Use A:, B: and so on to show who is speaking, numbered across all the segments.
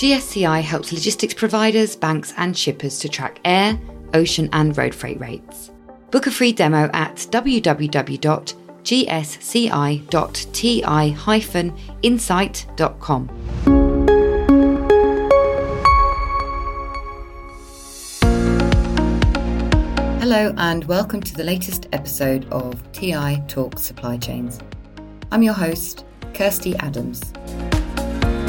A: GSCI helps logistics providers, banks, and shippers to track air, ocean, and road freight rates. Book a free demo at www.gsci.ti-insight.com. Hello, and welcome to the latest episode of TI Talk Supply Chains. I'm your host, Kirsty Adams.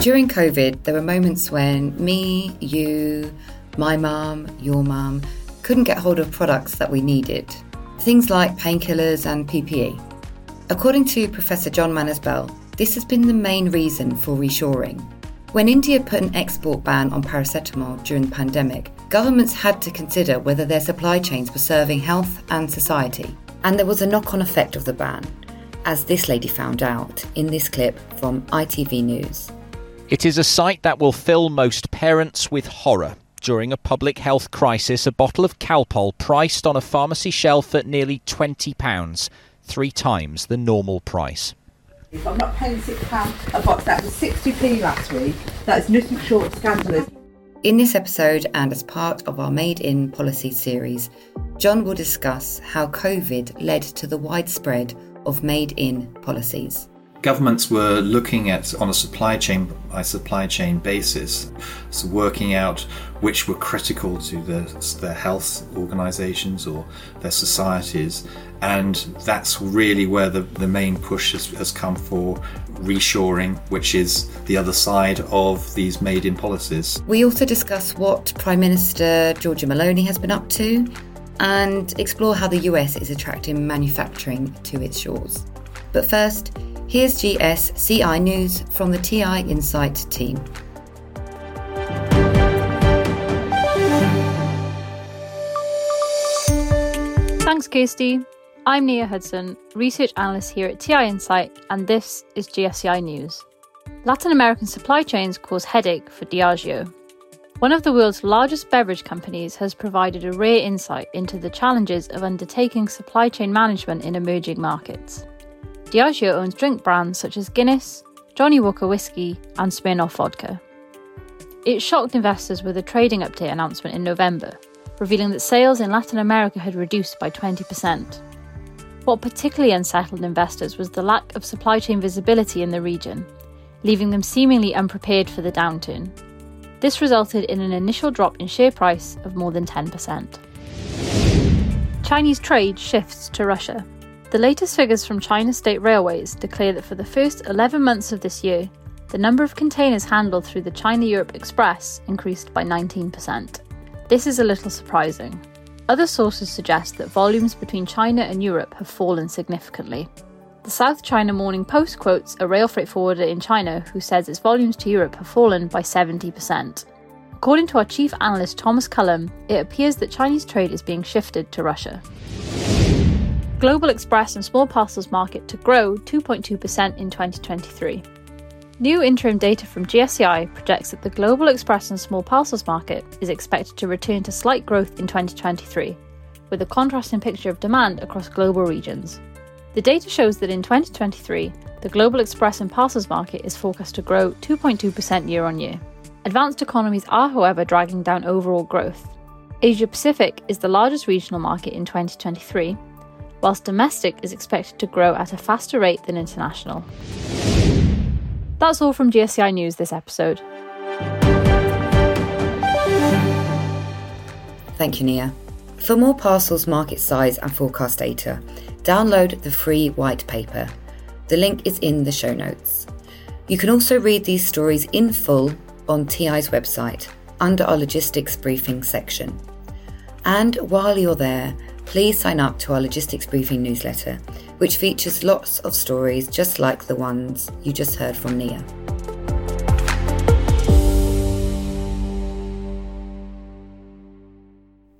A: During COVID, there were moments when me, you, my mum, your mum couldn't get hold of products that we needed. Things like painkillers and PPE. According to Professor John Manners Bell, this has been the main reason for reshoring. When India put an export ban on paracetamol during the pandemic, governments had to consider whether their supply chains were serving health and society. And there was a knock on effect of the ban, as this lady found out in this clip from ITV News.
B: It is a sight that will fill most parents with horror. During a public health crisis, a bottle of Calpol priced on a pharmacy shelf at nearly £20, three times the normal price.
C: If I'm not paying £6 a box, that was 60p last week. That is nothing short of scandalous.
A: In this episode, and as part of our Made in Policy series, John will discuss how COVID led to the widespread of made in policies
D: governments were looking at on a supply chain by supply chain basis, so working out which were critical to their, their health organizations or their societies. And that's really where the, the main push has, has come for reshoring, which is the other side of these made in policies.
A: We also discuss what Prime Minister Giorgia Meloni has been up to and explore how the US is attracting manufacturing to its shores. But first, Here's GSCI News from the TI Insight team.
E: Thanks, Kirsty. I'm Nia Hudson, research analyst here at TI Insight, and this is GSCI News. Latin American supply chains cause headache for Diageo. One of the world's largest beverage companies has provided a rare insight into the challenges of undertaking supply chain management in emerging markets. Diageo owns drink brands such as Guinness, Johnnie Walker Whiskey, and Smirnoff Vodka. It shocked investors with a trading update announcement in November, revealing that sales in Latin America had reduced by 20%. What particularly unsettled investors was the lack of supply chain visibility in the region, leaving them seemingly unprepared for the downturn. This resulted in an initial drop in share price of more than 10%. Chinese trade shifts to Russia. The latest figures from China State Railways declare that for the first 11 months of this year, the number of containers handled through the China Europe Express increased by 19%. This is a little surprising. Other sources suggest that volumes between China and Europe have fallen significantly. The South China Morning Post quotes a rail freight forwarder in China who says its volumes to Europe have fallen by 70%. According to our chief analyst Thomas Cullum, it appears that Chinese trade is being shifted to Russia global express and small parcels market to grow 2.2% in 2023. New interim data from GSCI projects that the global express and small parcels market is expected to return to slight growth in 2023, with a contrasting picture of demand across global regions. The data shows that in 2023, the global express and parcels market is forecast to grow 2.2% year on year. Advanced economies are, however, dragging down overall growth. Asia Pacific is the largest regional market in 2023, whilst domestic is expected to grow at a faster rate than international. That's all from GSCI News this episode.
A: Thank you, Nia. For more parcels market size and forecast data, download the free white paper. The link is in the show notes. You can also read these stories in full on TI's website under our logistics briefing section. And while you're there, please sign up to our Logistics Briefing newsletter, which features lots of stories just like the ones you just heard from Nia.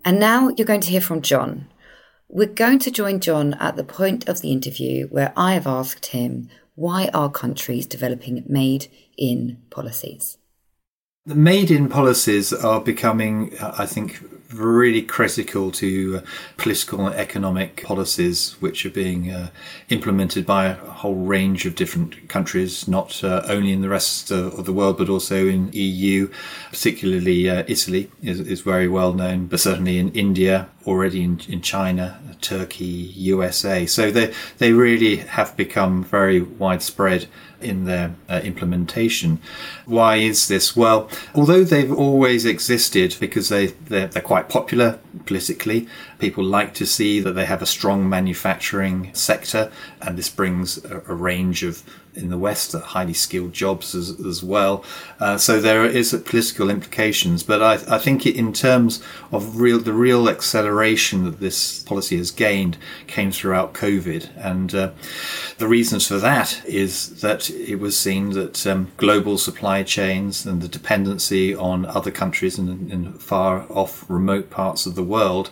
A: And now you're going to hear from John. We're going to join John at the point of the interview where I have asked him why our countries developing made in policies.
D: The made in policies are becoming, I think, really critical to uh, political and economic policies which are being uh, implemented by a whole range of different countries, not uh, only in the rest of the world but also in EU. Particularly uh, Italy is, is, very well known, but certainly in India, already in, in China, Turkey, USA. So they they really have become very widespread in their uh, implementation. Why is this? Well, although they've always existed because they they're, they're, quite popular politically, people like to see that they have a strong manufacturing sector, and this brings a, a range of in the West highly skilled jobs as, as well. Uh, so there is political implications, but I, I, think in terms of real the real acceleration that this policy has gained came throughout COVID, and uh, the reasons for that is that it was seen that um, global supply chains and the dependency on other countries in, in far off remote parts of the world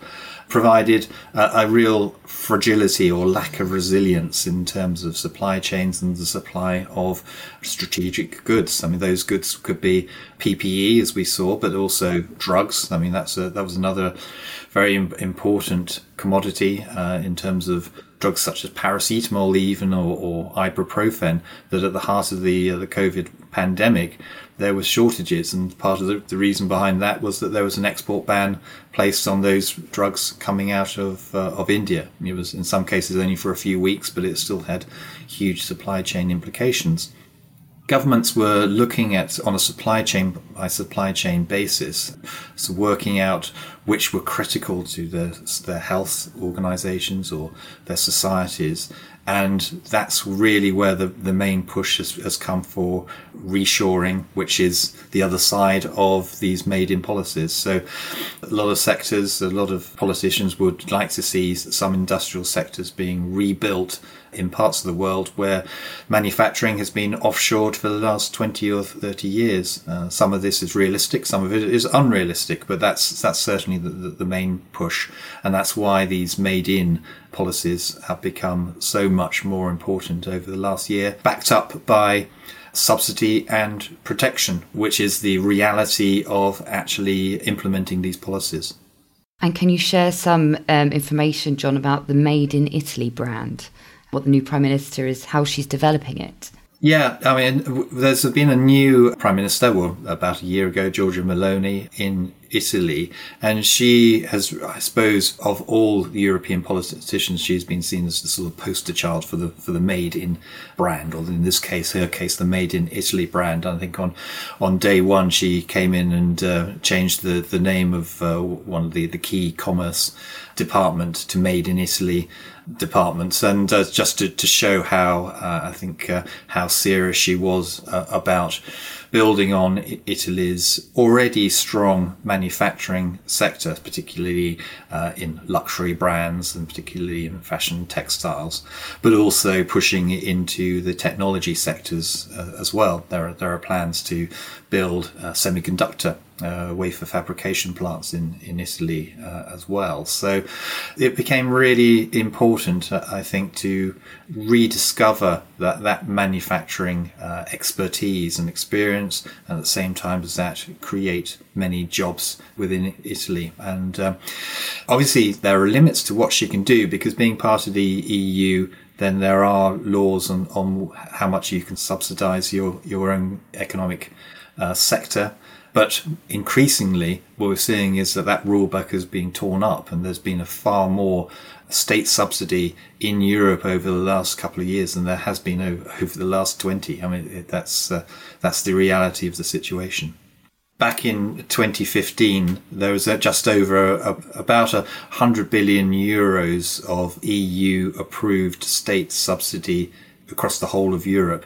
D: provided a, a, real fragility or lack of resilience in terms of supply chains and the supply of strategic goods. I mean, those goods could be PPE, as we saw, but also drugs. I mean, that's a, that was another very important commodity uh, in terms of drugs such as paracetamol, even or, or ibuprofen, that at the heart of the uh, the COVID pandemic, there was shortages, and part of the, the, reason behind that was that there was an export ban placed on those drugs coming out of uh, of India. It was in some cases only for a few weeks, but it still had huge supply chain implications governments were looking at on a supply chain by supply chain basis, so working out which were critical to their, their health organizations or their societies. And that's really where the, the main push has, has come for reshoring, which is the other side of these made in policies. So a lot of sectors, a lot of politicians would like to see some industrial sectors being rebuilt in parts of the world where manufacturing has been offshored for the last 20 or 30 years. Uh, some of this is realistic, some of it is unrealistic, but that's, that's certainly the, the, the main push. And that's why these made in policies have become so much more important over the last year, backed up by subsidy and protection, which is the reality of actually implementing these policies.
A: And can you share some um, information, John, about the Made in Italy brand? What the new Prime Minister is, how she's developing it.
D: Yeah, I mean, there's been a new Prime Minister, well, about a year ago, Giorgia Meloni in Italy. And she has, I suppose, of all European politicians, she's been seen as the sort of poster child for the for the made in brand, or in this case, her case, the made in Italy brand. I think on on day one, she came in and uh, changed the the name of uh, one of the the key commerce department to made in Italy departments and uh, just to, to show how uh, I think uh, how serious she was uh, about building on Italy's already strong manufacturing sector, particularly uh, in luxury brands and particularly in fashion textiles, but also pushing into the technology sectors uh, as well. There are, there are plans to build semiconductor uh, wafer fabrication plants in, in Italy uh, as well. So it became really important, uh, I think, to rediscover that, that manufacturing uh, expertise and experience, and at the same time as that, create many jobs within Italy. And um, obviously, there are limits to what she can do because being part of the EU, then there are laws on, on how much you can subsidize your, your own economic uh, sector. But increasingly, what we're seeing is that that rulebook is being torn up, and there's been a far more state subsidy in Europe over the last couple of years than there has been over, the last 20. I mean, that's, uh, that's the reality of the situation. Back in 2015, there was just over a, about a hundred billion euros of EU approved state subsidy across the whole of Europe.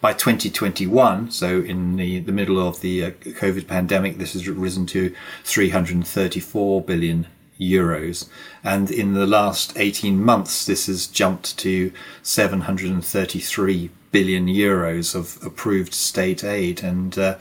D: By 2021, so in the, the middle of the uh, COVID pandemic, this has risen to 334 billion euros. And in the last 18 months, this has jumped to 733 billion euros of approved state aid. And uh,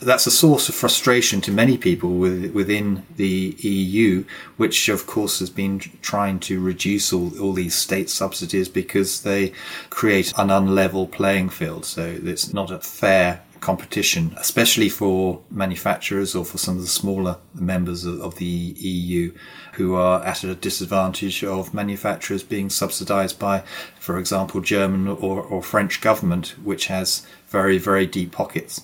D: that's a source of frustration to many people with, within the EU, which of course has been trying to reduce all, all these state subsidies because they create an unlevel playing field. So it's not a fair competition, especially for manufacturers or for some of the smaller members of, of the EU who are at a disadvantage of manufacturers being subsidized by, for example, German or, or French government, which has very, very deep pockets.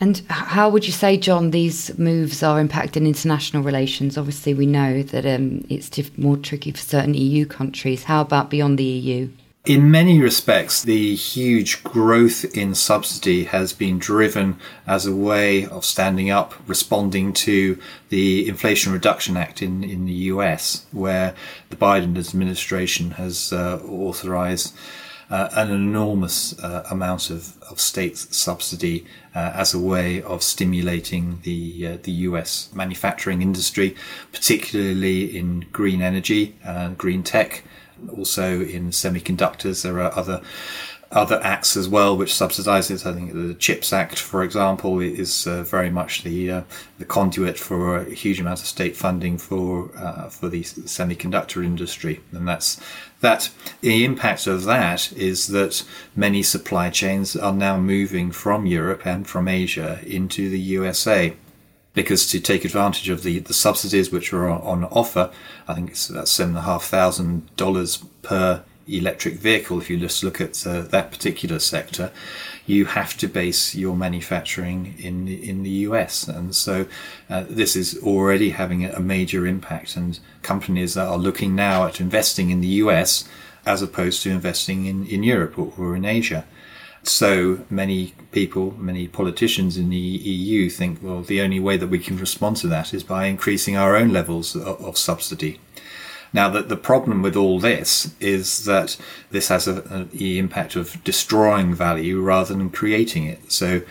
A: And how would you say, John, these moves are impacting international relations? Obviously, we know that um, it's more tricky for certain EU countries. How about beyond the EU?
D: In many respects, the huge growth in subsidy has been driven as a way of standing up, responding to the Inflation Reduction Act in, in the US, where the Biden administration has uh, authorized uh, an enormous uh, amount of, of state subsidy uh, as a way of stimulating the uh, the US manufacturing industry, particularly in green energy and green tech. Also in semiconductors, there are other other acts as well which subsidizes. I think the Chips Act, for example, is uh, very much the uh, the conduit for a huge amount of state funding for uh, for the semiconductor industry, and that's that. The impact of that is that many supply chains are now moving from Europe and from Asia into the USA because to take advantage of the, the subsidies which are on offer, I think it's about seven and a half thousand dollars per electric vehicle, if you just look at uh, that particular sector, you have to base your manufacturing in the, in the US, and so uh, this is already having a major impact. And companies that are looking now at investing in the US as opposed to investing in, in Europe or, in Asia. So many people, many politicians in the EU think, well, the only way that we can respond to that is by increasing our own levels of, of subsidy. Now, the, the problem with all this is that this has the impact of destroying value rather than creating it. So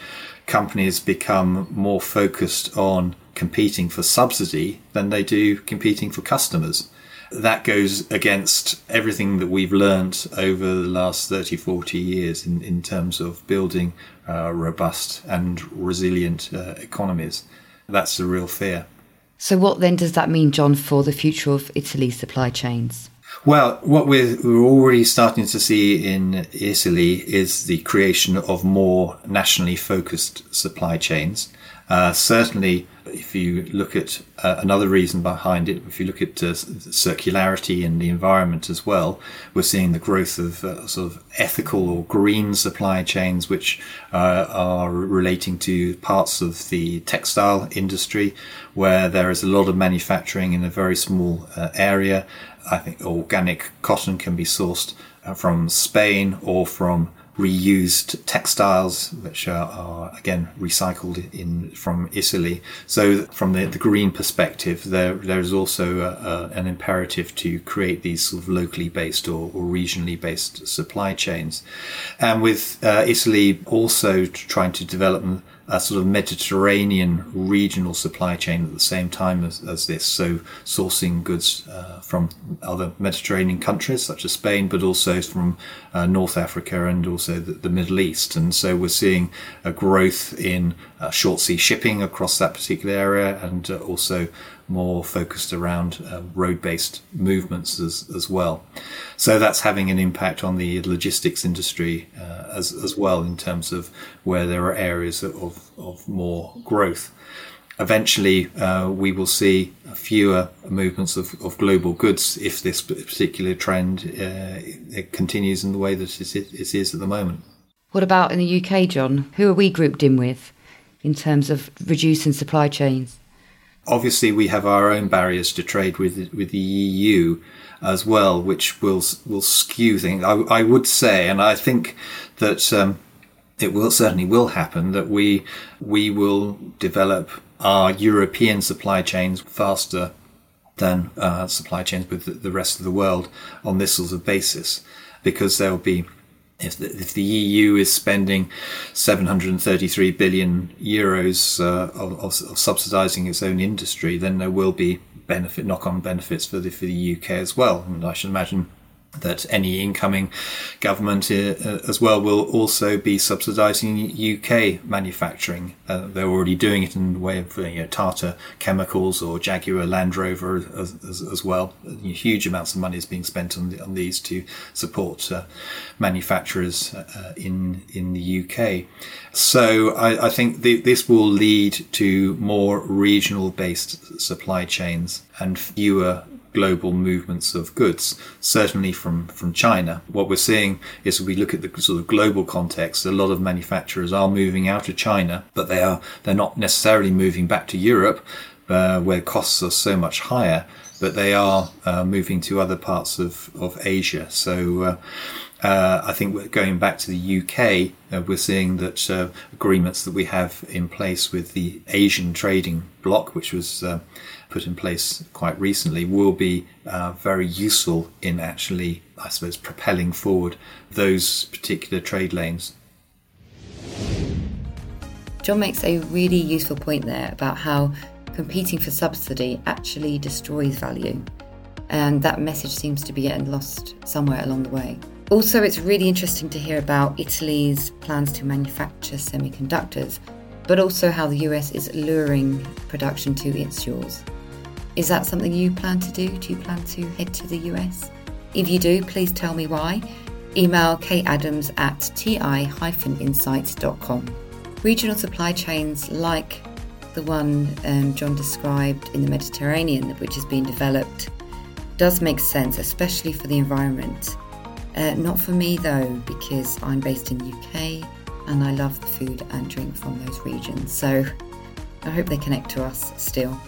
D: companies become more focused on competing for subsidy than they do competing for customers. That goes against everything that we've learned over the last 30, 40 years in, in terms of building uh, robust and resilient uh, economies. That's the real fear.
A: So, what then does that mean, John, for the future of Italy's supply chains?
D: Well, what we're, we're already starting to see in Italy is the creation of more nationally focused supply chains. Uh, certainly, if you look at uh, another reason behind it, if you look at uh, circularity and the environment as well, we're seeing the growth of uh, sort of ethical or green supply chains, which uh, are relating to parts of the textile industry, where there is a lot of manufacturing in a very small area. I think organic cotton can be sourced from Spain or from reused textiles, which are, are, again recycled in from Italy. So, from the, the green perspective, there there is also a, a, an imperative to create these sort of locally based or, or regionally based supply chains, and with uh, Italy also trying to develop a sort of Mediterranean regional supply chain at the same time as, as this. So sourcing goods uh, from other Mediterranean countries such as Spain, but also from uh, North Africa and also the, the, Middle East. And so we're seeing a growth in uh, short sea shipping across that particular area and uh, also more focused around uh, road-based movements as, as well. So that's having an impact on the logistics industry uh, as, as well in terms of where there are areas of, of more growth. Eventually, uh, we will see fewer movements of, of global goods if this particular trend uh, continues in the way that it, it is at the moment.
A: What about in the UK, John? Who are we grouped in with in terms of reducing supply chains?
D: obviously we have our own barriers to trade with with the EU as well, which will will skew things. I, I would say, and I think that um, it will certainly will happen that we we will develop our European supply chains faster than uh, supply chains with the rest of the world on this sort of basis, because there will be if the, if the EU is spending 733 billion euros uh, of, of, of, subsidising its own industry, then there will be benefit knock-on benefits for the for the UK as well. And I should imagine that any incoming government uh, as well will also be subsidising UK manufacturing. Uh, they're already doing it in the way of you know, Tata Chemicals or Jaguar Land Rover as, as, as well. Huge amounts of money is being spent on, the, on these to support uh, manufacturers uh, in in the UK. So I, I think the, this will lead to more regional based supply chains and fewer global movements of goods, certainly from, from China. What we're seeing is we look at the sort of global context, a lot of manufacturers are moving out of China, but they are, they're not necessarily moving back to Europe, uh, where costs are so much higher, but they are uh, moving to other parts of, of Asia. So, uh, uh, I think going back to the UK, uh, we're seeing that uh, agreements that we have in place with the Asian trading bloc, which was put in place quite recently, will be very useful in actually, I suppose, propelling forward those particular trade lanes.
A: John makes a really useful point there about how competing for subsidy actually destroys value. And that message seems to be getting lost somewhere along the way. Also, it's really interesting to hear about Italy's plans to manufacture semiconductors, but also how the US is luring production to its shores. Is that something you plan to do? Do you plan to head to the US? If you do, please tell me why. Email kadams at ti-insights.com. Regional supply chains like the one um, John described in the Mediterranean, which has been developed, does make sense, especially for the environment. Uh, not for me though, because I'm based in UK and I love the food and drink from those regions. So I hope they connect to us still.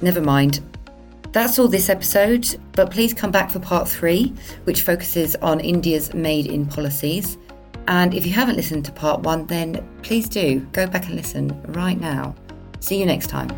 A: Never mind. That's all this episode, but please come back for part three, which focuses on India's made in policies. And if you haven't listened to part one, then please do go back and listen right now. See you next time.